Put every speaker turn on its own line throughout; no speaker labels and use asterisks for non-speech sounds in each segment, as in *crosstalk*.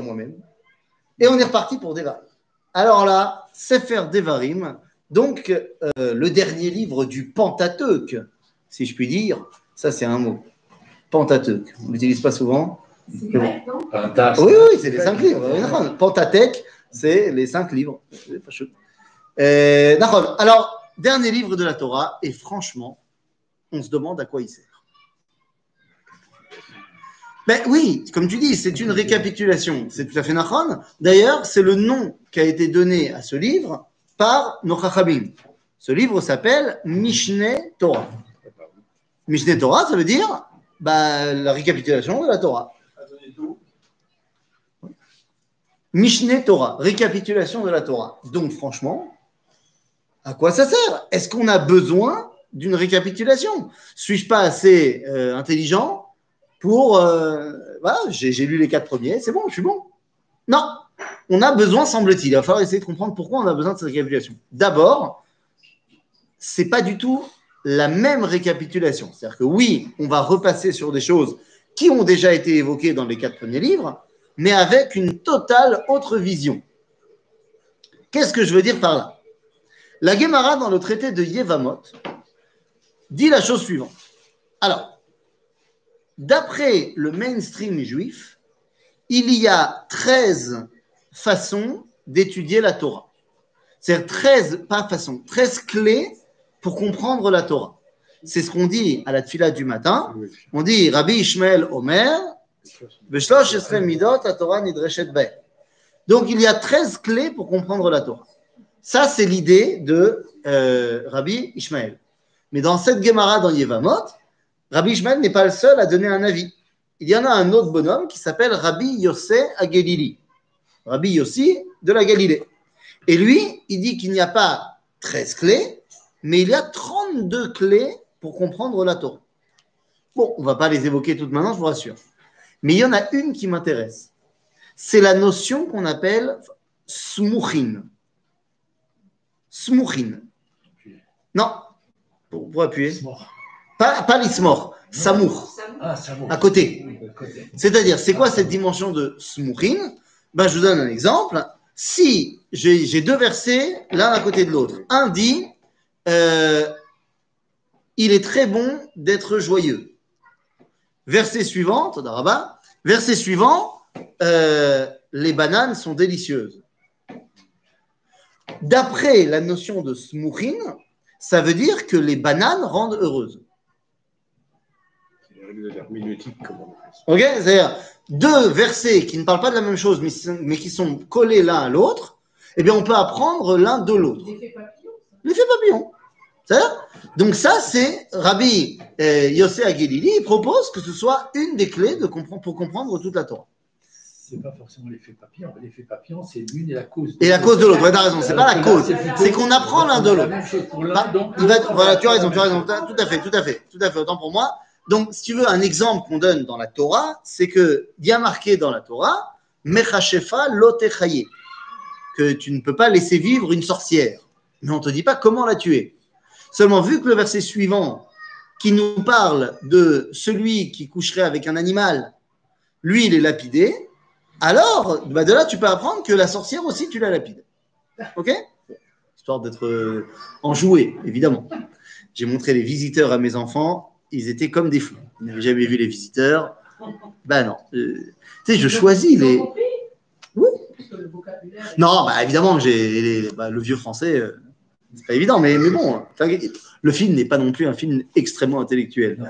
moi-même. Et on est reparti pour Devarim. Alors là, Sefer Devarim, donc euh, le dernier livre du Pentateuque, si je puis dire. Ça, c'est un mot. Pentateuque. On ne l'utilise pas souvent.
C'est vrai, non?
Oui, oui, c'est les cinq livres. Pentateuque, c'est les cinq livres. Euh. Alors, dernier livre de la Torah, et franchement, on se demande à quoi il sert. Ben oui, comme tu dis, c'est une récapitulation. C'est tout à fait nachon. D'ailleurs, c'est le nom qui a été donné à ce livre par nos chachamim. Ce livre s'appelle Mishneh Torah. Mishneh Torah, ça veut dire bah, la récapitulation de la Torah. Mishneh Torah, récapitulation de la Torah. Donc, franchement, à quoi ça sert? Est-ce qu'on a besoin d'une récapitulation? Suis-je pas assez euh, intelligent? Pour. euh, voilà, j'ai lu les quatre premiers, c'est bon, je suis bon. Non, on a besoin, semble-t-il. Il va falloir essayer de comprendre pourquoi on a besoin de cette récapitulation. D'abord, c'est pas du tout la même récapitulation. C'est-à-dire que oui, on va repasser sur des choses qui ont déjà été évoquées dans les quatre premiers livres, mais avec une totale autre vision. Qu'est-ce que je veux dire par là? La Gemara, dans le traité de Yevamot, dit la chose suivante. Alors, d'après le mainstream juif, il y a 13 façons d'étudier la Torah. C'est-à-dire 13, pas façons, 13 clés pour comprendre la Torah. C'est ce qu'on dit à la tfila du matin. On dit Rabbi Ishmael Omer, Midot, Torah Nidreshet. Donc il y a 13 clés pour comprendre la Torah. Ça, c'est l'idée de euh, Rabbi Ishmael. Mais dans cette Gemara dans Yevamot, Rabbi Ishmael n'est pas le seul à donner un avis. Il y en a un autre bonhomme qui s'appelle Rabbi Yossé Agelili. Rabbi Yossi de la Galilée. Et lui, il dit qu'il n'y a pas 13 clés, mais il y a 32 clés pour comprendre la Torah. Bon, on ne va pas les évoquer toutes maintenant, je vous rassure. Mais il y en a une qui m'intéresse. C'est la notion qu'on appelle smuchin. Smuchin. Non, pour, pour appuyer. Pas, pas l'ismor, samour,
Ah, vaut.
à côté. C'est-à-dire, c'est quoi cette dimension de smuchin ben, Je vous donne un exemple. Si j'ai j'ai deux versets l'un à côté de l'autre, un dit euh, Il est très bon d'être joyeux. Verset suivant, Tadaraba, verset suivant euh, Les bananes sont délicieuses. D'après la notion de smuchin, ça veut dire que les bananes rendent heureuses.
C'est les règles de l'herméneutique, comme on appelle ça.
Ok C'est-à-dire deux versets qui ne parlent pas de la même chose, mais, qui sont collés l'un à l'autre, eh bien, on peut apprendre l'un de l'autre.
L'effet papillon.
L'effet papillon. C'est-à-dire Donc ça, c'est Rabbi euh, Yossé Aguilili, il propose que ce soit une des clés de comprendre, pour comprendre toute la Torah.
C'est pas forcément l'effet papillon. L'effet papillon, c'est l'une et la cause.
Et la cause de l'autre, ouais, t'as raison, c'est pas la cause, c'est qu'on apprend l'un de
La
l'autre. Bah, voilà, tu as raison, tu as raison, tout à fait, tout à fait, tout à fait, autant pour moi. Donc, si tu veux, un exemple qu'on donne dans la Torah, c'est que, bien marqué dans la Torah, Mechashefa lotechaye, que tu ne peux pas laisser vivre une sorcière. Mais on ne te dit pas comment la tuer. Seulement, vu que le verset suivant, qui nous parle de celui qui coucherait avec un animal, lui, il est lapidé, alors, bah, de là, tu peux apprendre que la sorcière aussi, tu la lapides. Ok? Histoire d'être euh, enjoué, évidemment. J'ai montré les visiteurs à mes enfants, ils étaient comme des fous. Ils n'avaient jamais vu les visiteurs. Ben non. Euh, tu sais, je choisis les.
compris
Oui.
Parce que le vocabulaire. est-
Non, bah évidemment, j'ai les- bah, le vieux français, euh, c'est pas évident, mais, mais bon, le film n'est pas non plus un film extrêmement intellectuel.
Non,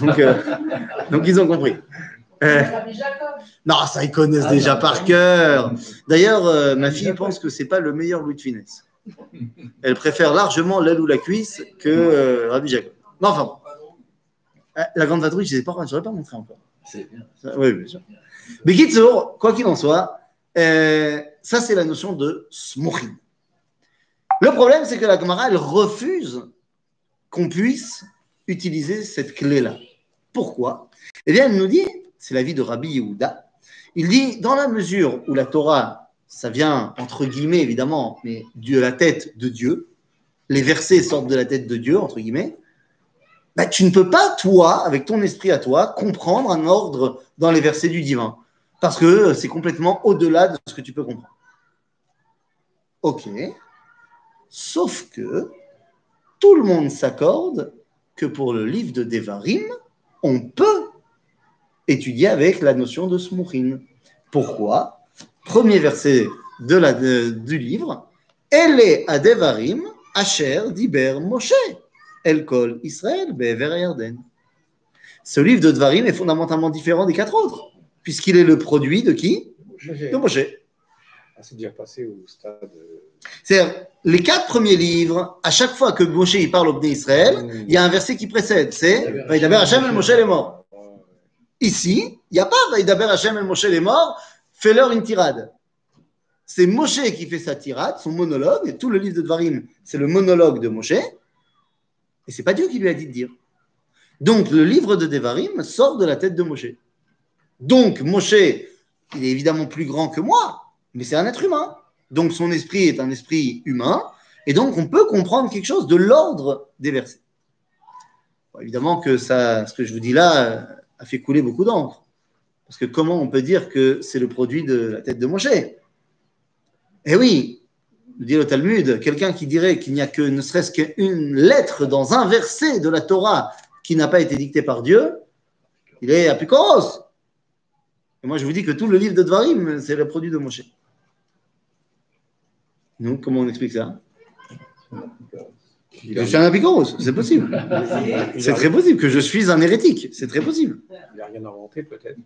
non.
Donc, euh, donc ils ont compris. Euh,
Rabbi Jacob.
non, ça, ils connaissent
Ah,
déjà
non.
par cœur. D'ailleurs, euh, ma fille pense que c'est pas le meilleur Louis de Finesse. Elle préfère largement l'aile ou la cuisse que euh, Rabbi Jacob. Non, enfin bon. Euh, La grande vadrouille, je ne sais pas, je pas montré encore.
C'est bien.
Ça, Oui, bien sûr. Mais Gitzour, quoi qu'il en soit, euh, ça c'est la notion de smochin. Le problème, c'est que la Gemara, elle refuse qu'on puisse utiliser cette clé-là. Pourquoi? Eh bien, elle nous dit, c'est l'avis de Rabbi Yehuda, il dit, dans la mesure où la Torah, ça vient, entre guillemets, évidemment, mais de la tête de Dieu, les versets sortent de la tête de Dieu, entre guillemets, bah, tu ne peux pas, toi, avec ton esprit à toi, comprendre un ordre dans les versets du divin. Parce que c'est complètement au-delà de ce que tu peux comprendre. Ok. Sauf que tout le monde s'accorde que pour le livre de Devarim, on peut étudier avec la notion de Smouchin. Pourquoi? Premier verset de la, de- du livre. Elle est à Devarim, Asher, Diber, Moshe, El Kol, Israël, Be'ever Yarden. Ce livre de Devarim est fondamentalement différent des quatre autres, puisqu'il est le produit de qui? De Moshe.
Ah, c'est déjà passé au stade. euh,
C'est-à-dire, les quatre premiers livres, à chaque fois que Moshe il parle au Bnei Israël,
Mm.
il y a un verset qui précède, c'est Vaïdaber Hashem el Moshe les morts. Ici, il n'y a pas Vaïdaber Hashem el Moshe les morts, fais-leur une tirade. C'est Moshe qui fait sa tirade, son monologue, et tout le livre de Dvarim, c'est le monologue de Moshe, et c'est pas Dieu qui lui a dit de dire. Donc, le livre de Devarim sort de la tête de Moshe. Donc, Moshe, il est évidemment plus grand que moi, mais c'est un être humain. Donc, son esprit est un esprit humain, et donc on peut comprendre quelque chose de l'ordre des versets. Évidemment que ça, ce que je vous dis là euh, a fait couler beaucoup d'encre. Parce que comment on peut dire que c'est le produit de la tête de Moshe? Eh oui, dit le Talmud, quelqu'un qui dirait qu'il n'y a que ne serait-ce qu'une lettre dans un verset de la Torah qui n'a pas été dictée par Dieu, il est apikoros. Et moi je vous dis que tout le livre de Dvarim, c'est le produit de Moshe. Nous, comment on explique ça? Je suis un apikoros, c'est possible. *laughs* C'est très possible que je suis un hérétique, c'est très possible.
Il n'a rien inventé, peut-être.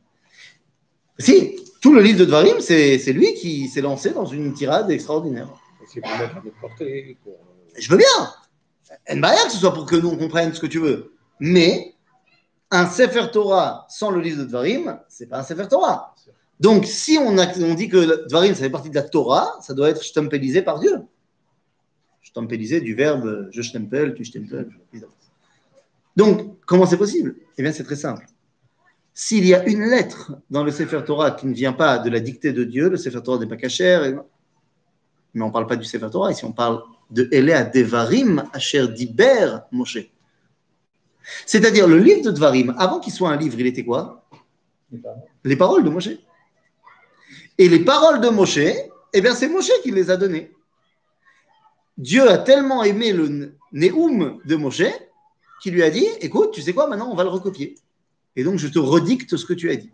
Si, tout le livre de Dvarim, c'est lui qui s'est lancé dans une tirade extraordinaire.
C'est pour mettre à notre portée. Pour... euh,
Je veux bien. Que ce soit pour que nous on comprenne ce que tu veux. Mais un Sefer Torah sans le livre de Dvarim, c'est pas un Sefer Torah. Donc si on, dit que Dvarim, ça fait partie de la Torah, ça doit être shtempélisé par Dieu. Shtempélisé du verbe je shtempel, tu évidemment. Donc, comment c'est possible? Eh bien, c'est très simple. S'il y a une lettre dans le Sefer Torah qui ne vient pas de la dictée de Dieu, le Sefer Torah n'est pas cachère, mais on ne parle pas du Sefer Torah, ici on parle de Elea Devarim Asher Diber Moshe. C'est-à-dire le livre de Devarim, avant qu'il soit un livre, il était quoi? Les paroles de Moshe. Et les paroles de Moshe, eh bien c'est Moshe qui les a données. Dieu a tellement aimé le Neum de Moshe qu'il lui a dit, écoute, tu sais quoi, maintenant on va le recopier. Et donc je te redicte ce que tu as dit.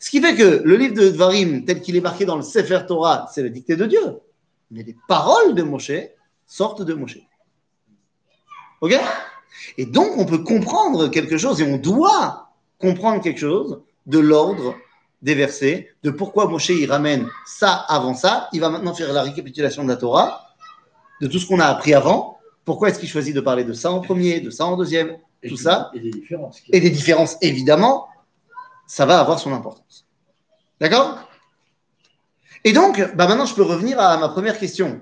Ce qui fait que le livre de Dvarim, tel qu'il est marqué dans le Sefer Torah, c'est la dictée de Dieu. Mais les paroles de Moshe sortent de Moshe. Ok? Et donc, on peut comprendre quelque chose et on doit comprendre quelque chose de l'ordre des versets, de pourquoi Moshe il ramène ça avant ça. Il va maintenant faire la récapitulation de la Torah, de tout ce qu'on a appris avant. Pourquoi est-ce qu'il choisit de parler de ça en premier, de ça en deuxième,
Et
tout ça
Et des différences.
et des différences, évidemment, ça va avoir son importance. D'accord? Et donc, bah maintenant, je peux revenir à ma première question.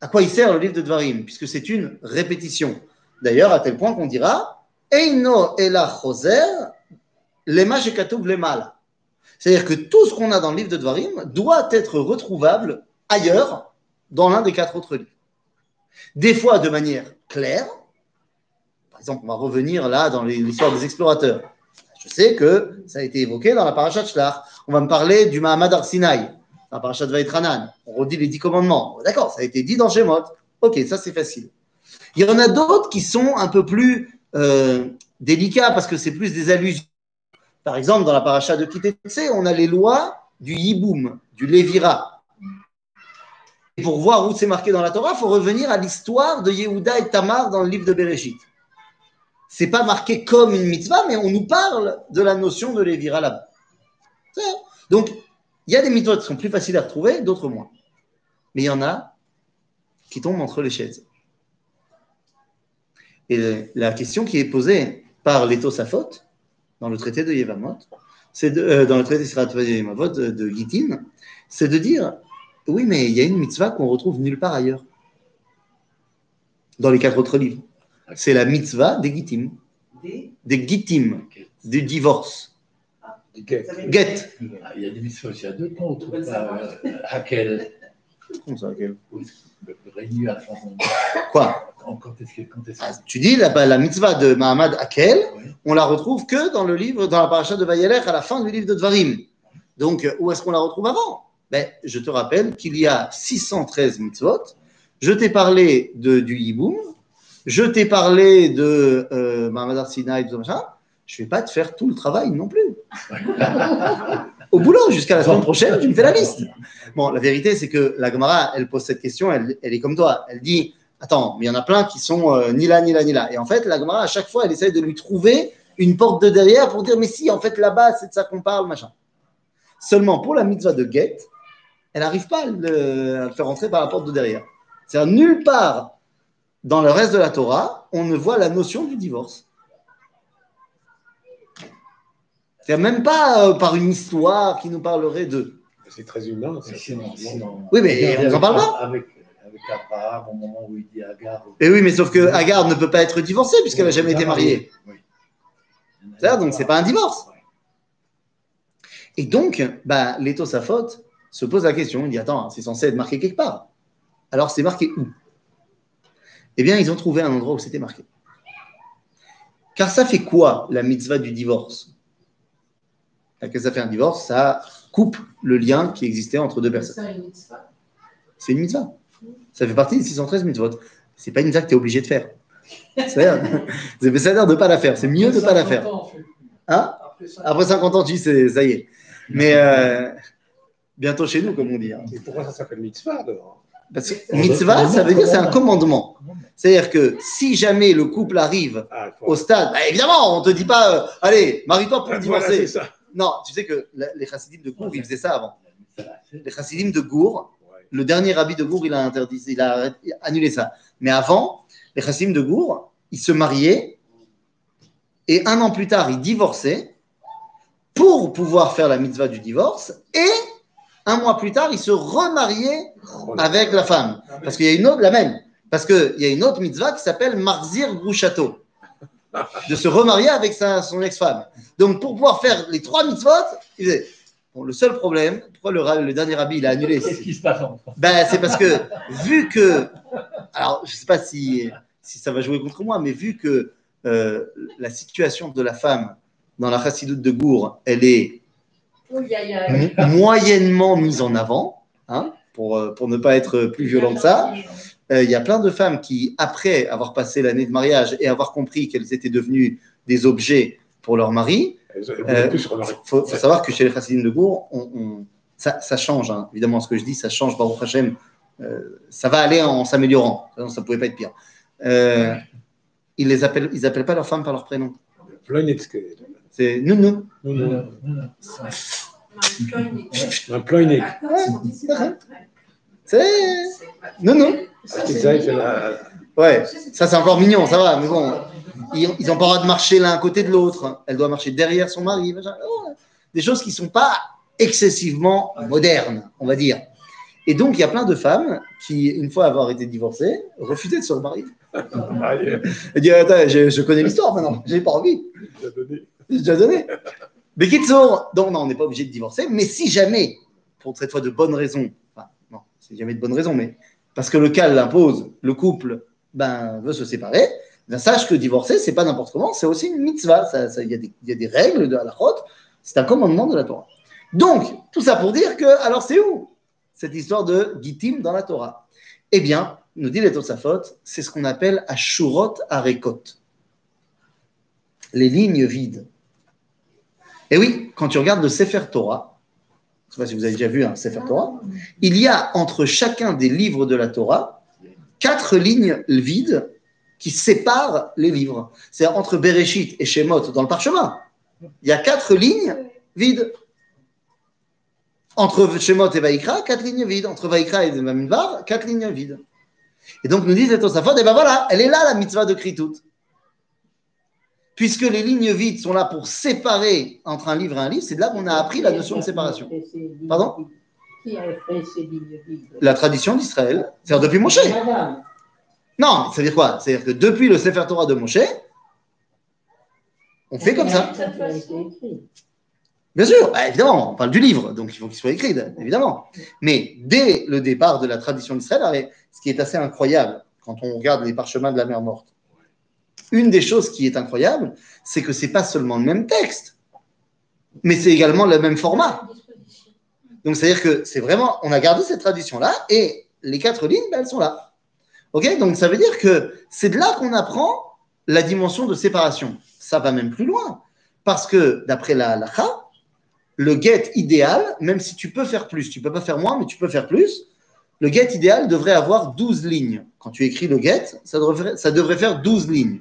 À quoi il sert le livre de Dvarim? Puisque c'est une répétition. D'ailleurs, à tel point qu'on dira Eino ela choser lema shekatuv lemala. C'est-à-dire que tout ce qu'on a dans le livre de Dvarim doit être retrouvable ailleurs dans l'un des quatre autres livres. Des fois de manière claire. Par exemple, on va revenir là dans l'histoire des explorateurs. Je sais que ça a été évoqué dans la paracha de Shlach. On va me parler du Mahamad Arsinaï, la paracha de Vaïtranan. On redit les dix commandements. D'accord, ça a été dit dans Shemot. Ok, ça c'est facile. Il y en a d'autres qui sont un peu plus euh, délicats parce que c'est plus des allusions. Par exemple, dans la paracha de Kitetse, on a les lois du Yiboum, du Lévira. Et pour voir où c'est marqué dans la Torah, il faut revenir à l'histoire de Yehuda et Tamar dans le livre de Bereshit c'est pas marqué comme une mitzvah, mais on nous parle de la notion de Lévira là-bas. Donc, il y a des mitzvot qui sont plus faciles à retrouver, d'autres moins. Mais il y en a qui tombent entre les chaises. Et la question qui est posée par les Tosafot, dans le traité de Yevamot, c'est euh, dans le traité de, de Gittin, c'est de dire oui, mais il y a une mitzvah qu'on retrouve nulle part ailleurs, dans les quatre autres livres. C'est la mitzvah des Gittim,
Des-
des Gittim, du divorce.
Dire-
Get.
Ah, Il y a des mitzvahs aussi à deux temps. On trouve pas euh,
Comment ça, quel-
à son
Quoi
Quand quand est-ce que quand est-ce
Ah, Tu dis la, la mitzvah de Mahamad Akel,
Oui.
on la retrouve que dans le livre, dans la paracha de Vayelech, à la fin du livre de Dvarim. Donc, où est-ce qu'on la retrouve avant? Ben, Je te rappelle qu'il y a 613 mitzvot. Je t'ai parlé de, du hiboum. Je t'ai parlé de euh, tout ça, machin. Je ne vais pas te faire tout le travail non plus. Au boulot, jusqu'à la semaine prochaine, tu me fais la liste. Bon, la vérité, c'est que la Gemara, elle pose cette question, elle, elle est comme toi. Elle dit Attends, mais il y en a plein qui sont euh, ni là, ni là, ni là. Et en fait, la Gemara, à chaque fois, elle essaye de lui trouver une porte de derrière pour dire Mais si, en fait, là-bas, c'est de ça qu'on parle, machin. Seulement, pour la mitzvah de Get, elle n'arrive pas à le, à le faire rentrer par la porte de derrière. C'est-à-dire, nulle part dans le reste de la Torah, on ne voit la notion du divorce. C'est même pas euh, par une histoire qui nous parlerait de.
C'est très humain. ça.
Sinon-
Oui, mais on en parle pas.
Avec, avec Abraham, au moment où il dit à Agar.
Et oui, mais sauf que Agar ne peut pas être divorcée puisqu'elle n'a jamais été mariée.
Oui.
C'est-à-dire, donc c'est pas un divorce. Et donc, bah, Tosafot se pose la question, il dit, attends, c'est censé être marqué quelque part. Alors, c'est marqué où? Eh bien, ils ont trouvé un endroit où c'était marqué. Car ça fait quoi, la mitzvah du divorce? Que ça fait un divorce Ça coupe le lien qui existait entre deux personnes.
Ça, une mitzvah?
C'est une mitzvah. Ça fait partie des 613 mitzvot. C'est pas une mitzvah que tu es obligé de faire. C'est-à-dire *laughs* c'est- c'est-à-dire de ne pas la faire. C'est mieux de ne pas la faire. Hein? Après 50 ans, tu dis, c'est- ça y est. Mais euh, bientôt chez nous, comme on dit. hein.
Et pourquoi ça s'appelle mitzvah alors?
Parce que mitzvah, ça veut dire c'est un commandement. C'est-à-dire que si jamais le couple arrive
Ah,
au stade, bah, évidemment, on ne te dit pas, euh, allez, marie-toi pour divorcer. non, tu sais que les chassidim de Gour, ils faisaient ça avant. Les chassidim de Gour, le dernier rabbi de Gour, il a interdit, il a annulé ça. Mais avant, les chassidim de Gour, ils se mariaient et un an plus tard, ils divorçaient pour pouvoir faire la mitzvah du divorce et un mois plus tard, ils se remariaient
là
avec la femme. Parce qu'il y a une autre, la même. Parce qu'il y a une autre mitzvah qui s'appelle Marzir Grouchato. *laughs* De se remarier avec sa, son ex-femme. Donc, pour pouvoir faire les trois mitzvot, il disait, bon, le seul problème, pourquoi le dernier rabbi, il a annulé
Qu'est-ce qui se passe en France?
Ben, C'est parce que, vu que, alors, je ne sais pas si, si ça va jouer contre moi, mais vu que euh, la situation de la femme dans la chassidoute de Gour, elle est moyennement mise en avant, hein, pour, euh, pour ne pas être plus violent que ça. Euh, Il y a plein de femmes qui, après avoir passé l'année de mariage et avoir compris qu'elles étaient devenues des objets pour leur mari, Euh, il faut, faut savoir que chez les Chassidim de Gour, on, on- ça, ça change, hein. évidemment, ce que je dis, ça change, Baruch Hashem, euh, ça va aller en s'améliorant, Sinon, ça ne pouvait pas être pire. Euh, ils les appellent, ils appellent pas leurs femmes par leur prénom. C'est nounou.
Non,
Non,
non.
non, non.
Un ploinek.
C'est nounou. Ouais, ça c'est encore mignon, ça va, mais bon, ils n'ont pas le droit de marcher l'un à côté de l'autre. Elle doit marcher derrière son mari. Des choses qui ne sont pas excessivement modernes, on va dire. Et donc, il y a plein de femmes qui, une fois avoir été divorcées, refusaient de se remarier.
marier.
Elle dit Attends, je, je connais l'histoire maintenant, j'ai pas envie. Déjà donné. Mais Kitsour, donc non, on n'est pas obligé de divorcer, mais si jamais, pour cette fois de bonnes raisons, enfin, non, c'est jamais de bonnes raisons, mais parce que le cas l'impose, le couple ben, veut se séparer, ben, sache que divorcer, c'est pas n'importe comment, c'est aussi une mitzvah. Il y, a des- règles de la c'est un commandement de la Torah. Donc, tout ça pour dire que, alors c'est où cette histoire de Gittim dans la Torah? Eh bien, nous dit les Tosafot, c'est ce qu'on appelle Ashurot Arekot. Les lignes vides. Et oui, quand tu regardes le Sefer Torah, je ne sais pas si vous avez déjà vu un Sefer Torah, il y a entre chacun des livres de la Torah quatre lignes vides qui séparent les livres. C'est entre Bereshit et Shemot dans le parchemin. Il y a quatre lignes vides. Entre Shemot et Vaikra, quatre lignes vides. Entre Vaikra et Bamidbar, quatre lignes vides. Et donc nous disent les Tosafot, et ben voilà, elle est là la mitzvah de Kritout. Puisque les lignes vides sont là pour séparer entre un livre et un livre, c'est de là qu'on a appris la notion de séparation. Pardon?
Qui a fait ces lignes vides?
La tradition d'Israël, c'est-à-dire depuis Moshe. Non, ça veut dire quoi? C'est-à-dire que depuis le Sefer Torah de Moshe, on fait comme ça. Bien sûr, bah, évidemment, on parle du livre, donc il faut qu'il soit écrit, évidemment. Mais dès le départ de la tradition d'Israël, ce qui est assez incroyable quand on regarde les parchemins de la mer morte, une des choses qui est incroyable, c'est que c'est pas seulement le même texte, mais c'est également le même format. Donc, c'est-à-dire que c'est vraiment, on a gardé cette tradition-là et les quatre lignes, ben, elles sont là. Ok? Donc, ça veut dire que c'est de là qu'on apprend la dimension de séparation. Ça va même plus loin. Parce que, d'après la halakha, le get idéal, même si tu peux faire plus, tu peux pas faire moins, mais tu peux faire plus, le get idéal devrait avoir 12 lignes. Quand tu écris le get, devrait, ça devrait faire 12 lignes.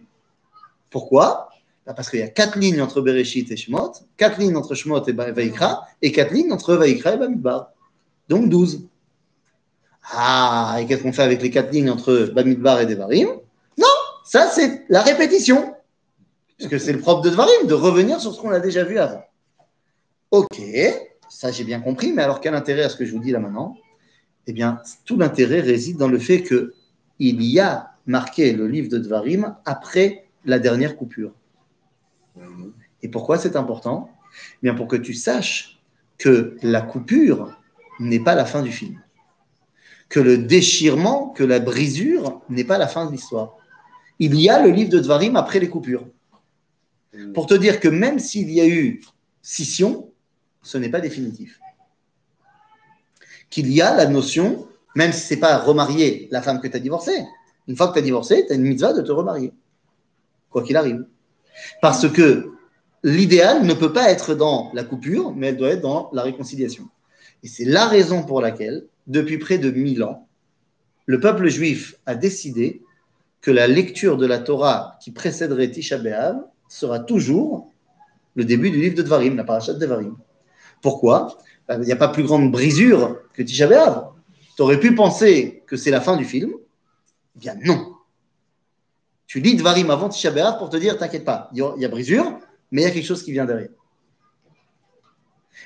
Pourquoi? Bah, Parce qu'il y a 4 lignes entre Bereshit et Shemot, 4 lignes entre Shemot et Vaïkra, et 4 lignes entre Vaïkra et Bamidbar. Donc 12. Ah, et qu'est-ce qu'on fait avec les 4 lignes entre Bamidbar et Devarim? Non, ça c'est la répétition. Puisque c'est le propre de Devarim, de revenir sur ce qu'on a déjà vu avant. Ok, ça j'ai bien compris, mais alors quel intérêt à ce que je vous dis là maintenant? Eh bien, tout l'intérêt réside dans le fait que il y a marqué le livre de Dvarim après la dernière coupure. Et pourquoi c'est important? Eh bien, pour que tu saches que la coupure n'est pas la fin du film. Que le déchirement, que la brisure n'est pas la fin de l'histoire. Il y a le livre de Dvarim après les coupures. Pour te dire que même s'il y a eu scission, ce n'est pas définitif. Qu'il y a la notion, même si ce n'est pas remarier la femme que tu as divorcée, une fois que tu as divorcé, tu as une mitzvah de te remarier, quoi qu'il arrive. Parce que l'idéal ne peut pas être dans la coupure, mais elle doit être dans la réconciliation. Et c'est la raison pour laquelle, depuis près de 1000 ans, le peuple juif a décidé que la lecture de la Torah qui précéderait Tisha B'Av sera toujours le début du livre de Dvarim, la parashat de Devarim. Pourquoi? Ben, Il n'y a pas plus grande brisure que Tisha B'Av. Tu aurais pu penser que c'est la fin du film? Eh bien non. Tu lis Dvarim avant Tisha pour te dire, t'inquiète pas, il y a- brisure, mais il y a quelque chose qui vient derrière.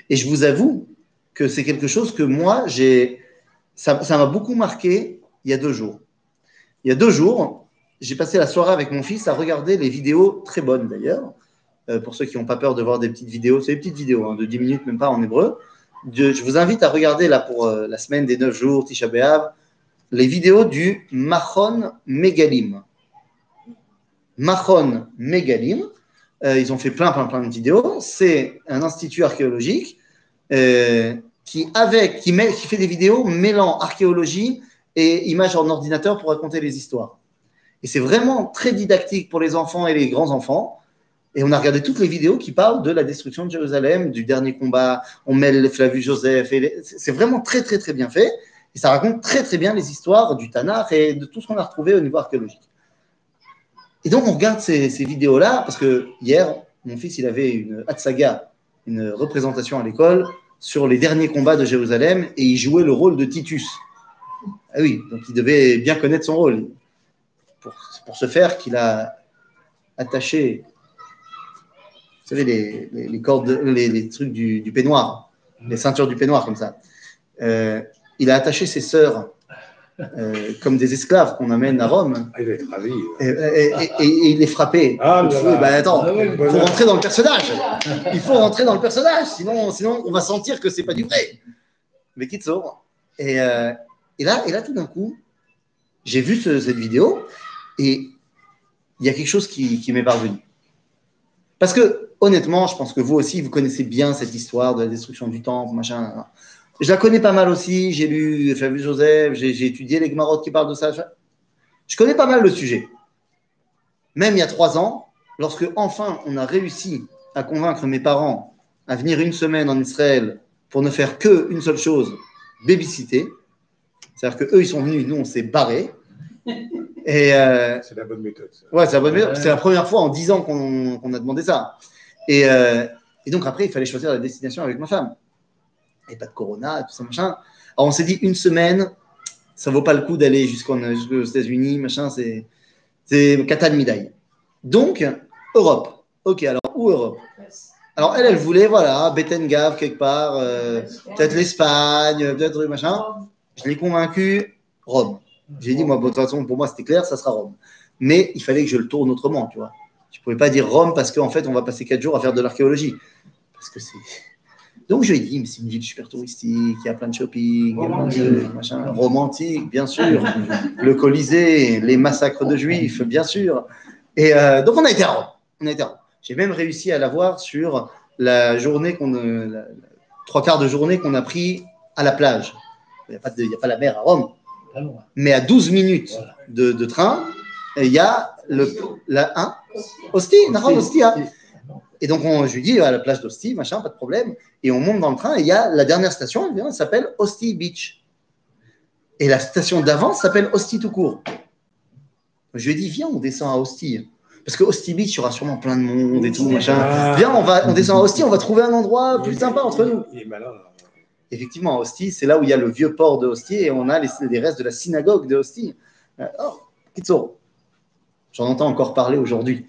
Et je vous avoue que c'est quelque chose que moi, j'ai, ça m'a beaucoup marqué il y a deux jours. Il y a deux jours, j'ai passé la soirée avec mon fils à regarder les vidéos, très bonnes d'ailleurs, euh, pour ceux qui n'ont pas peur de voir des petites vidéos, c'est des petites vidéos hein, de 10 minutes, même pas en hébreu. Je vous invite à regarder là pour euh, la semaine des 9 jours, Tisha B'Av, les vidéos du Machon Megalim. Machon Megalim, euh, ils ont fait plein, plein, plein de vidéos. C'est un institut archéologique euh, qui, fait des vidéos mêlant archéologie et images en ordinateur pour raconter les histoires. Et c'est vraiment très didactique pour les enfants et les grands-enfants. Et on a regardé toutes les vidéos qui parlent de la destruction de Jérusalem, du dernier combat. On mêle Flavius Joseph. C'est vraiment très, très, très bien fait. Et ça raconte très, très bien les histoires du Tanakh et de tout ce qu'on a retrouvé au niveau archéologique. Et donc, on regarde ces, vidéos-là parce que hier, mon fils, il avait une Hatsaga, une représentation à l'école sur les derniers combats de Jérusalem et il jouait le rôle de Titus. Ah oui, donc il devait bien connaître son rôle. Pour, pour ce faire qu'il a attaché, vous savez, les, les, les cordes, les, les trucs du, du peignoir, les ceintures du peignoir comme ça. Euh, il a attaché ses sœurs euh, comme des esclaves qu'on amène à Rome
Ah, il va être ravi.
et, et- et- il les frappait.
Ah.
Ben, attends,
Ah ouais,
il faut rentrer dans le personnage. Il faut rentrer dans le personnage, sinon, sinon on va sentir que c'est pas du vrai. Mais qui te sort et, euh, et là, et là, tout d'un coup, j'ai vu ce- cette vidéo et il y a quelque chose qui, qui m'est parvenu. Parce que, honnêtement, je pense que vous aussi, vous connaissez bien cette histoire de la destruction du temple, machin. Je la connais pas mal aussi. J'ai lu Joseph, j'ai étudié les Gmarot qui parlent de ça. Je connais pas mal le sujet. Même il y a trois ans, lorsque enfin on a réussi à convaincre mes parents à venir une semaine en Israël pour ne faire que une seule chose, babysitter. C'est-à-dire qu'eux, ils sont venus, nous, on s'est barrés. *laughs* Et euh,
C'est la bonne méthode. ça.
ouais, c'est la, bonne méthode. C'est la première fois en dix ans qu'on a demandé ça. Et, euh, et donc après, il fallait choisir la destination avec ma femme. Et pas de corona, tout ça, machin. Alors on s'est dit une semaine, ça vaut pas le coup d'aller jusqu'aux États-Unis, machin, c'est Katal Midaï. Donc, Europe. Ok, alors où Europe? Alors elle, elle voulait, voilà, Bettengave quelque part, euh, peut-être l'Espagne, peut-être machin. Je l'ai convaincu, Rome. J'ai dit, moi, de toute façon, pour moi, c'était clair, ça sera Rome. Mais il fallait que je le tourne autrement, tu vois. Tu pouvais pas dire Rome parce qu'en fait, on va passer quatre jours à faire de l'archéologie. Parce que c'est. Donc je lui ai dit, mais c'est une ville super touristique, il y a plein de shopping, il y a plein de machin, romantique, bien sûr. *laughs* Le Colisée, les massacres de Juifs, bien sûr. Et euh, donc on a été à Rome. On a été à Rome. J'ai même réussi à la voir sur la journée qu'on, euh, la- la- trois quarts de journée qu'on a pris à la plage. Il n'y a, pas a la mer à Rome, mais à 12 minutes
Voilà.
de, de train, il y a le. La, hein? Ostie, Ostie, hein. Et donc, on, je lui dis à la plage d'Ostie, machin, pas de problème. Et on monte dans le train et il y a la dernière station, elle s'appelle Ostie Beach. Et la station d'avant s'appelle Ostie tout court. Je lui ai dit, viens, on descend à Ostie. Parce que Ostie Beach, il y aura sûrement plein de monde et tout, machin.
Ah.
Viens, on, va, on descend à Ostie, on va trouver un endroit plus sympa entre nous.
Il est malin. là.
Effectivement, à Ostie, c'est là où il y a le vieux port de Ostie et on a les, les restes de la synagogue de Ostie. Euh, Oh, Kitso. J'en entends encore parler aujourd'hui.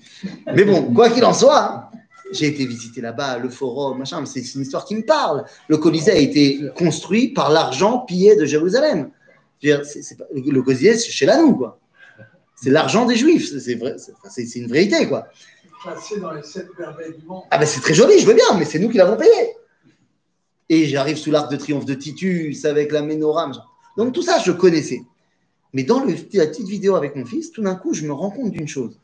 Mais bon, quoi qu'il en soit, hein, j'ai été visiter là-bas, le forum, machin, mais c'est une histoire qui me parle. Le Colisée a été construit par l'argent pillé de Jérusalem. Pas- le Colisée, c'est chez la nous, quoi. C'est l'argent des Juifs, c'est- vrai, une vérité, quoi.
Dans les sept merveilles du monde.
Ah ben c'est très joli, je veux bien, mais c'est nous qui l'avons payé. Et j'arrive sous l'arc de triomphe de Titus avec la menorah. Donc tout ça, je connaissais. Mais dans le- la petite vidéo avec mon fils, tout d'un coup, je me rends compte d'une chose.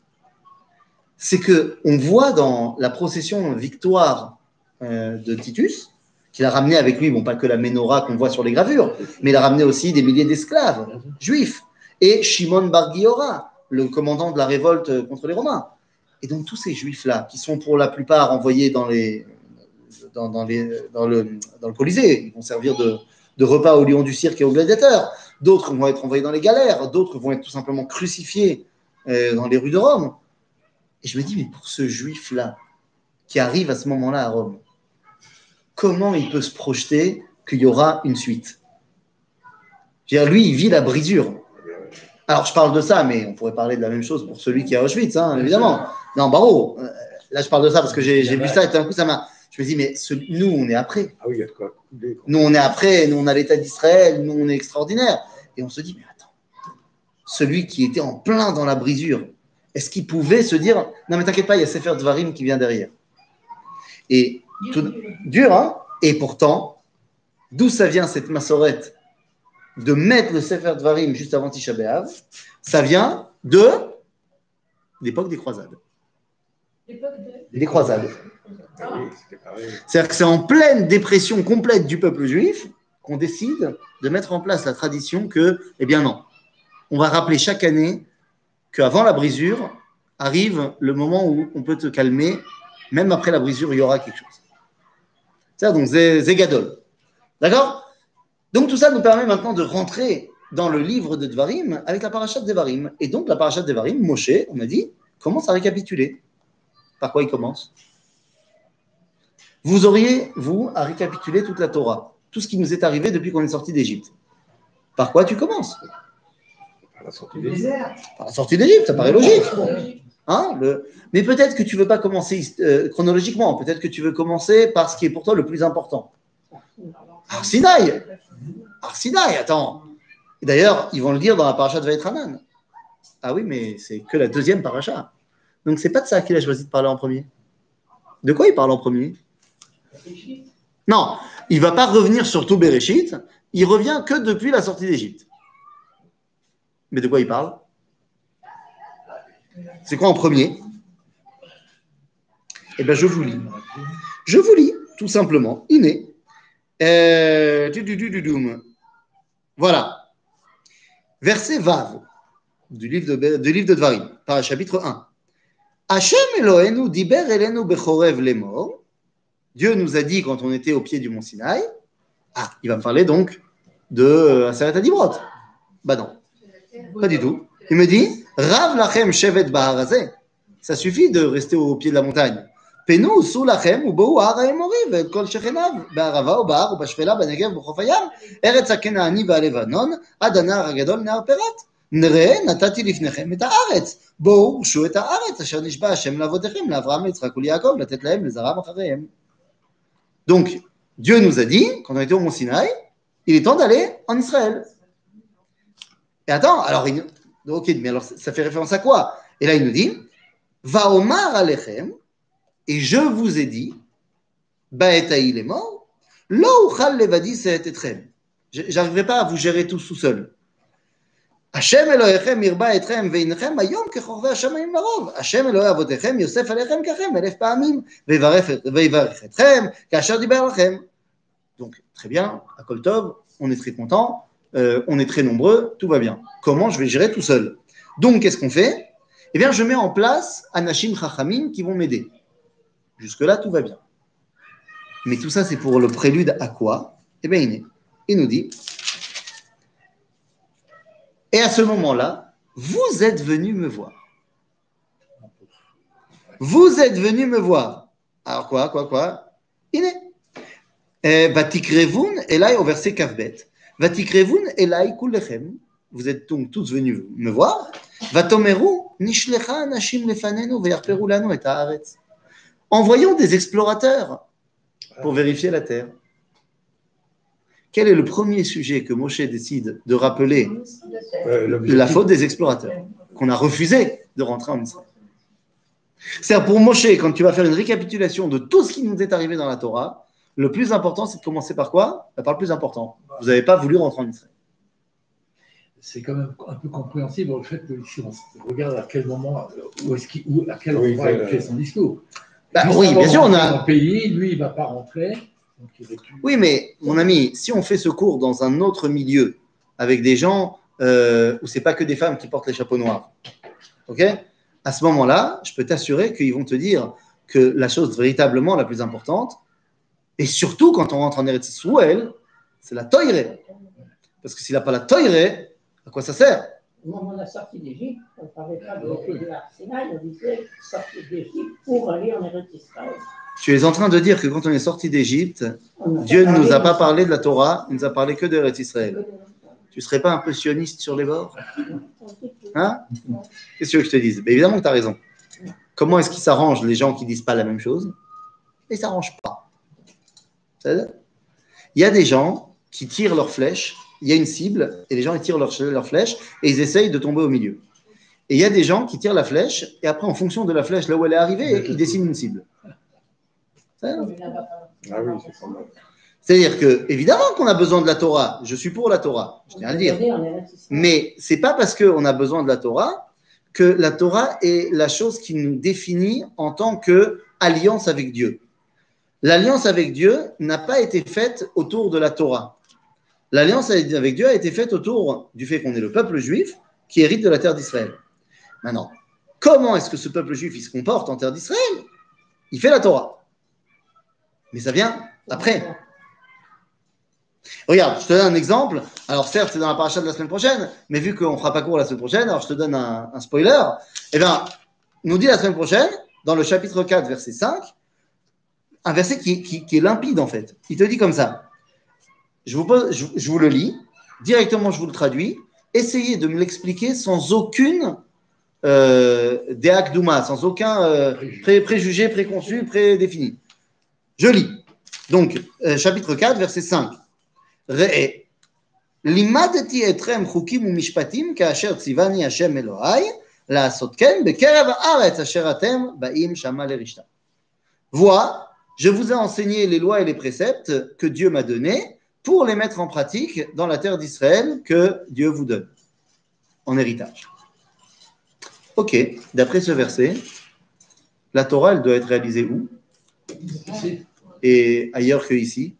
C'est que on voit dans la procession victoire euh, de Titus, qu'il a ramené avec lui, bon pas que la menorah qu'on voit sur les gravures, mais il a ramené aussi des milliers d'esclaves juifs et Shimon Bar Giora, le commandant de la révolte euh, contre les Romains. Et donc tous ces juifs-là, qui sont pour la plupart envoyés dans, les, dans, dans dans, le, dans le Colisée, ils vont servir de, de repas aux lions du cirque et aux gladiateurs, d'autres vont être envoyés dans les galères, d'autres vont être tout simplement crucifiés euh, dans les rues de Rome. Et je me dis, mais pour ce juif-là, qui arrive à ce moment-là à Rome, comment il peut se projeter qu'il y aura une suite? Je veux dire, Lui, il vit la brisure. Alors, je parle de ça, mais on pourrait parler de la même chose pour celui qui est à Auschwitz, hein, évidemment. Non, bravo. Euh, Là, je parle de ça parce que j'ai vu ça et tout d'un coup, ça m'a. Je me dis, mais ce- nous, on est après.
Ah oui, il y a de quoi.
Nous, on est après. Nous, on a l'État d'Israël. Nous, on est extraordinaire. Et on se dit, mais attends, celui qui était en plein dans la brisure, est-ce qu'il pouvait se dire, non, mais t'inquiète pas, il y a Sefer Dvarim qui vient derrière. Et tout, dur, hein? Et pourtant, d'où ça vient cette massorette de mettre le Sefer Dvarim juste avant Tisha B'Av? Ça vient de l'époque des croisades.
L'époque de.
Des croisades.
Ah.
C'est-à-dire que c'est en pleine dépression complète du peuple juif qu'on décide de mettre en place la tradition que, eh bien non, on va rappeler chaque année qu'avant la brisure arrive le moment où on peut te calmer, même après la brisure, il y aura quelque chose. Ça, donc, Zé- Zégadol. D'accord? Donc, tout ça nous permet maintenant de rentrer dans le livre de Dvarim avec la parachat de Devarim. Et donc, la parachat de Devarim, Moshe, on a dit, commence à récapituler. Par quoi il commence? Vous auriez, vous, à récapituler toute la Torah, tout ce qui nous est arrivé depuis qu'on est sorti d'Égypte. Par quoi tu commences?
La sortie.
Par la d'Égypte, ça paraît logique. Hein, le- Mais peut-être que tu ne veux pas commencer euh, chronologiquement, peut-être que tu veux commencer par ce qui est pour toi le plus important. Arsinaï Arsinaï, attends. D'ailleurs, ils vont le dire dans la paracha de Vaïtranan. Ah oui, mais c'est que la deuxième paracha. Donc, c'est pas de ça qu'il a choisi de parler en premier. De quoi il parle en premier? Non, il va pas revenir sur tout Bereshit, il revient que depuis la sortie d'Égypte. Mais de quoi il parle? C'est quoi en premier? Eh bien, je vous lis. Je vous lis, tout simplement, Iné. Euh. Voilà. Verset Vav du livre de, du Dvarim, par chapitre 1. Hachem Elohenu diber elenu bechorev lemor. Dieu nous a dit quand on était au pied du mont Sinaï. Ah, il va me parler donc de euh, Aseret Adibrot. Bah non, pas du tout. Il me dit Rav lachem shevet baharazé. Ça suffit de rester au pied de la montagne. פנו, סעו לכם ובואו הר האמורי ואת כל שכניו, בערבה ובהר ובשפלה, בנגב ובחוף הים, ארץ הכנעני והלבנון, עד הנהר הגדול נהר פרת. נראה, נתתי לפניכם את הארץ. בואו ורשו את הארץ אשר נשבע השם לאבותיכם, לאברהם, ליצחק וליעקב, לתת להם לזרעם אחריהם. Donc, Dieu nous a dit, quand on était au Mont Sinaï, il est temps d'aller en Israël. Et attends, alors, ok, mais alors ça fait référence à quoi? Et là, il nous dit, va Omar Alechem, et je vous ai dit, Baetaï les morts, Louchal Levadi Seetetrem. J'arriverai pas à vous gérer tous tout seul. Hachem Elohechem irba etrem veinchem ayom kechorve hashamayim larov. Hachem Elohe avotechem yosef alechem kachem elef paamim veivarech etrem kasher diber lachem. Donc, très bien, à Koltov, on est très content euh, on est très nombreux, tout va bien. Comment je vais gérer tout seul? Donc, qu'est-ce qu'on fait? Eh bien, je mets en place Anashim Chachamim qui vont m'aider. Jusque-là, tout va bien. Mais tout ça, c'est pour le prélude à quoi? Eh bien, il, il nous dit Et à ce moment-là, vous êtes venu me voir. Vous êtes venu me voir. Alors quoi, quoi, quoi? Il est. Eh, Vatikrevun Elai au verset Kavbet. Vatikrevun Elai. Vous êtes donc tous venus me voir. Vatomeru nishlecha anashim lefanenu veyarperu lanu et haaretz. Envoyons des explorateurs pour vérifier la terre. Quel est le premier sujet que Moshe décide de rappeler
l'objectif-
la faute des explorateurs, qu'on a refusé de rentrer en Israël? C'est-à-dire pour Moshe, quand tu vas faire une récapitulation de tout ce qui nous est arrivé dans la Torah, le plus important, c'est de commencer par quoi? Par le plus important. Vous n'avez pas voulu rentrer en Israël.
C'est quand même un peu compréhensible le fait que si on regarde à quel moment, où est-ce qu'il, où- à quel
Oui,
endroit il fait son discours.
Bah oui, bien sûr, on a.
dans le pays, lui, il ne va pas rentrer. Donc il
Oui, mais mon ami, si on fait ce cours dans un autre milieu, avec des gens euh, où c'est pas que des femmes qui portent les chapeaux noirs, ok? À ce moment-là, je peux t'assurer qu'ils vont te dire que la chose véritablement la plus importante, et surtout quand on rentre en Eretz Israël, c'est la toire. Parce que s'il n'a pas la toire, à quoi ça sert?
Au moment de la sortie d'Égypte, on ne parlait pas de, de l'Arsenal, on disait sortie d'Égypte pour aller en Eretz Israël.
Tu es en train de dire que quand on est sorti d'Égypte, Dieu ne nous a pas parlé de la Torah, il nous a parlé que de Eretz Israël. Tu serais pas un peu sioniste sur les bords? Hein? Qu'est-ce que je te dise? Ben, Évidemment que tu as raison. Comment est-ce qu'ils s'arrangent les gens qui disent pas la même chose? Ils ne s'arrangent pas. Il y a des gens qui tirent leurs flèches, il y a une cible, et les gens ils tirent leurs leurs flèches et ils essayent de tomber au milieu. Et il y a des gens qui tirent la flèche, et après, en fonction de la flèche, là où elle est arrivée, ils dessinent une cible. C'est-à-dire
Ah oui.
C'est-à-dire que, évidemment qu'on a besoin de la Torah. Je suis pour la Torah, je tiens à le dire. Mais c'est pas parce qu'on a besoin de la Torah que la Torah est la chose qui nous définit en tant que alliance avec Dieu. L'alliance avec Dieu n'a pas été faite autour de la Torah. L'alliance avec Dieu a été faite autour du fait qu'on est le peuple juif qui hérite de la terre d'Israël. Maintenant, comment est-ce que ce peuple juif se comporte en terre d'Israël? Il fait la Torah. Mais ça vient après. Regarde, je te donne un exemple. Alors, certes, c'est dans la paracha de la semaine prochaine, mais vu qu'on ne fera pas court la semaine prochaine, alors je te donne un, spoiler. Eh bien, nous dit la semaine prochaine, dans le chapitre 4, verset 5, un verset qui est limpide en fait. Il te dit comme ça. Je vous, pose, je, je vous le lis, directement je vous le traduis. Essayez de me l'expliquer sans aucune euh, déakdouma, sans aucun euh, pré- préjugé, préconçu, prédéfini. Je lis. Donc, euh, chapitre 4, verset 5. ראה, לימדתי אתכם חוקים ומשפטים כאשר ציווני השם אלוהי לעשות כן בקרב הארץ אשר אתם באים שמה לרשתה. Vois, je vous ai enseigné les lois et les préceptes que Dieu m'a donnés pour les mettre en pratique dans la terre d'Israël que Dieu vous donne en héritage. Ok, d'après ce verset, la Torah, elle doit être réalisée où?
Ici,
Et ailleurs que ici?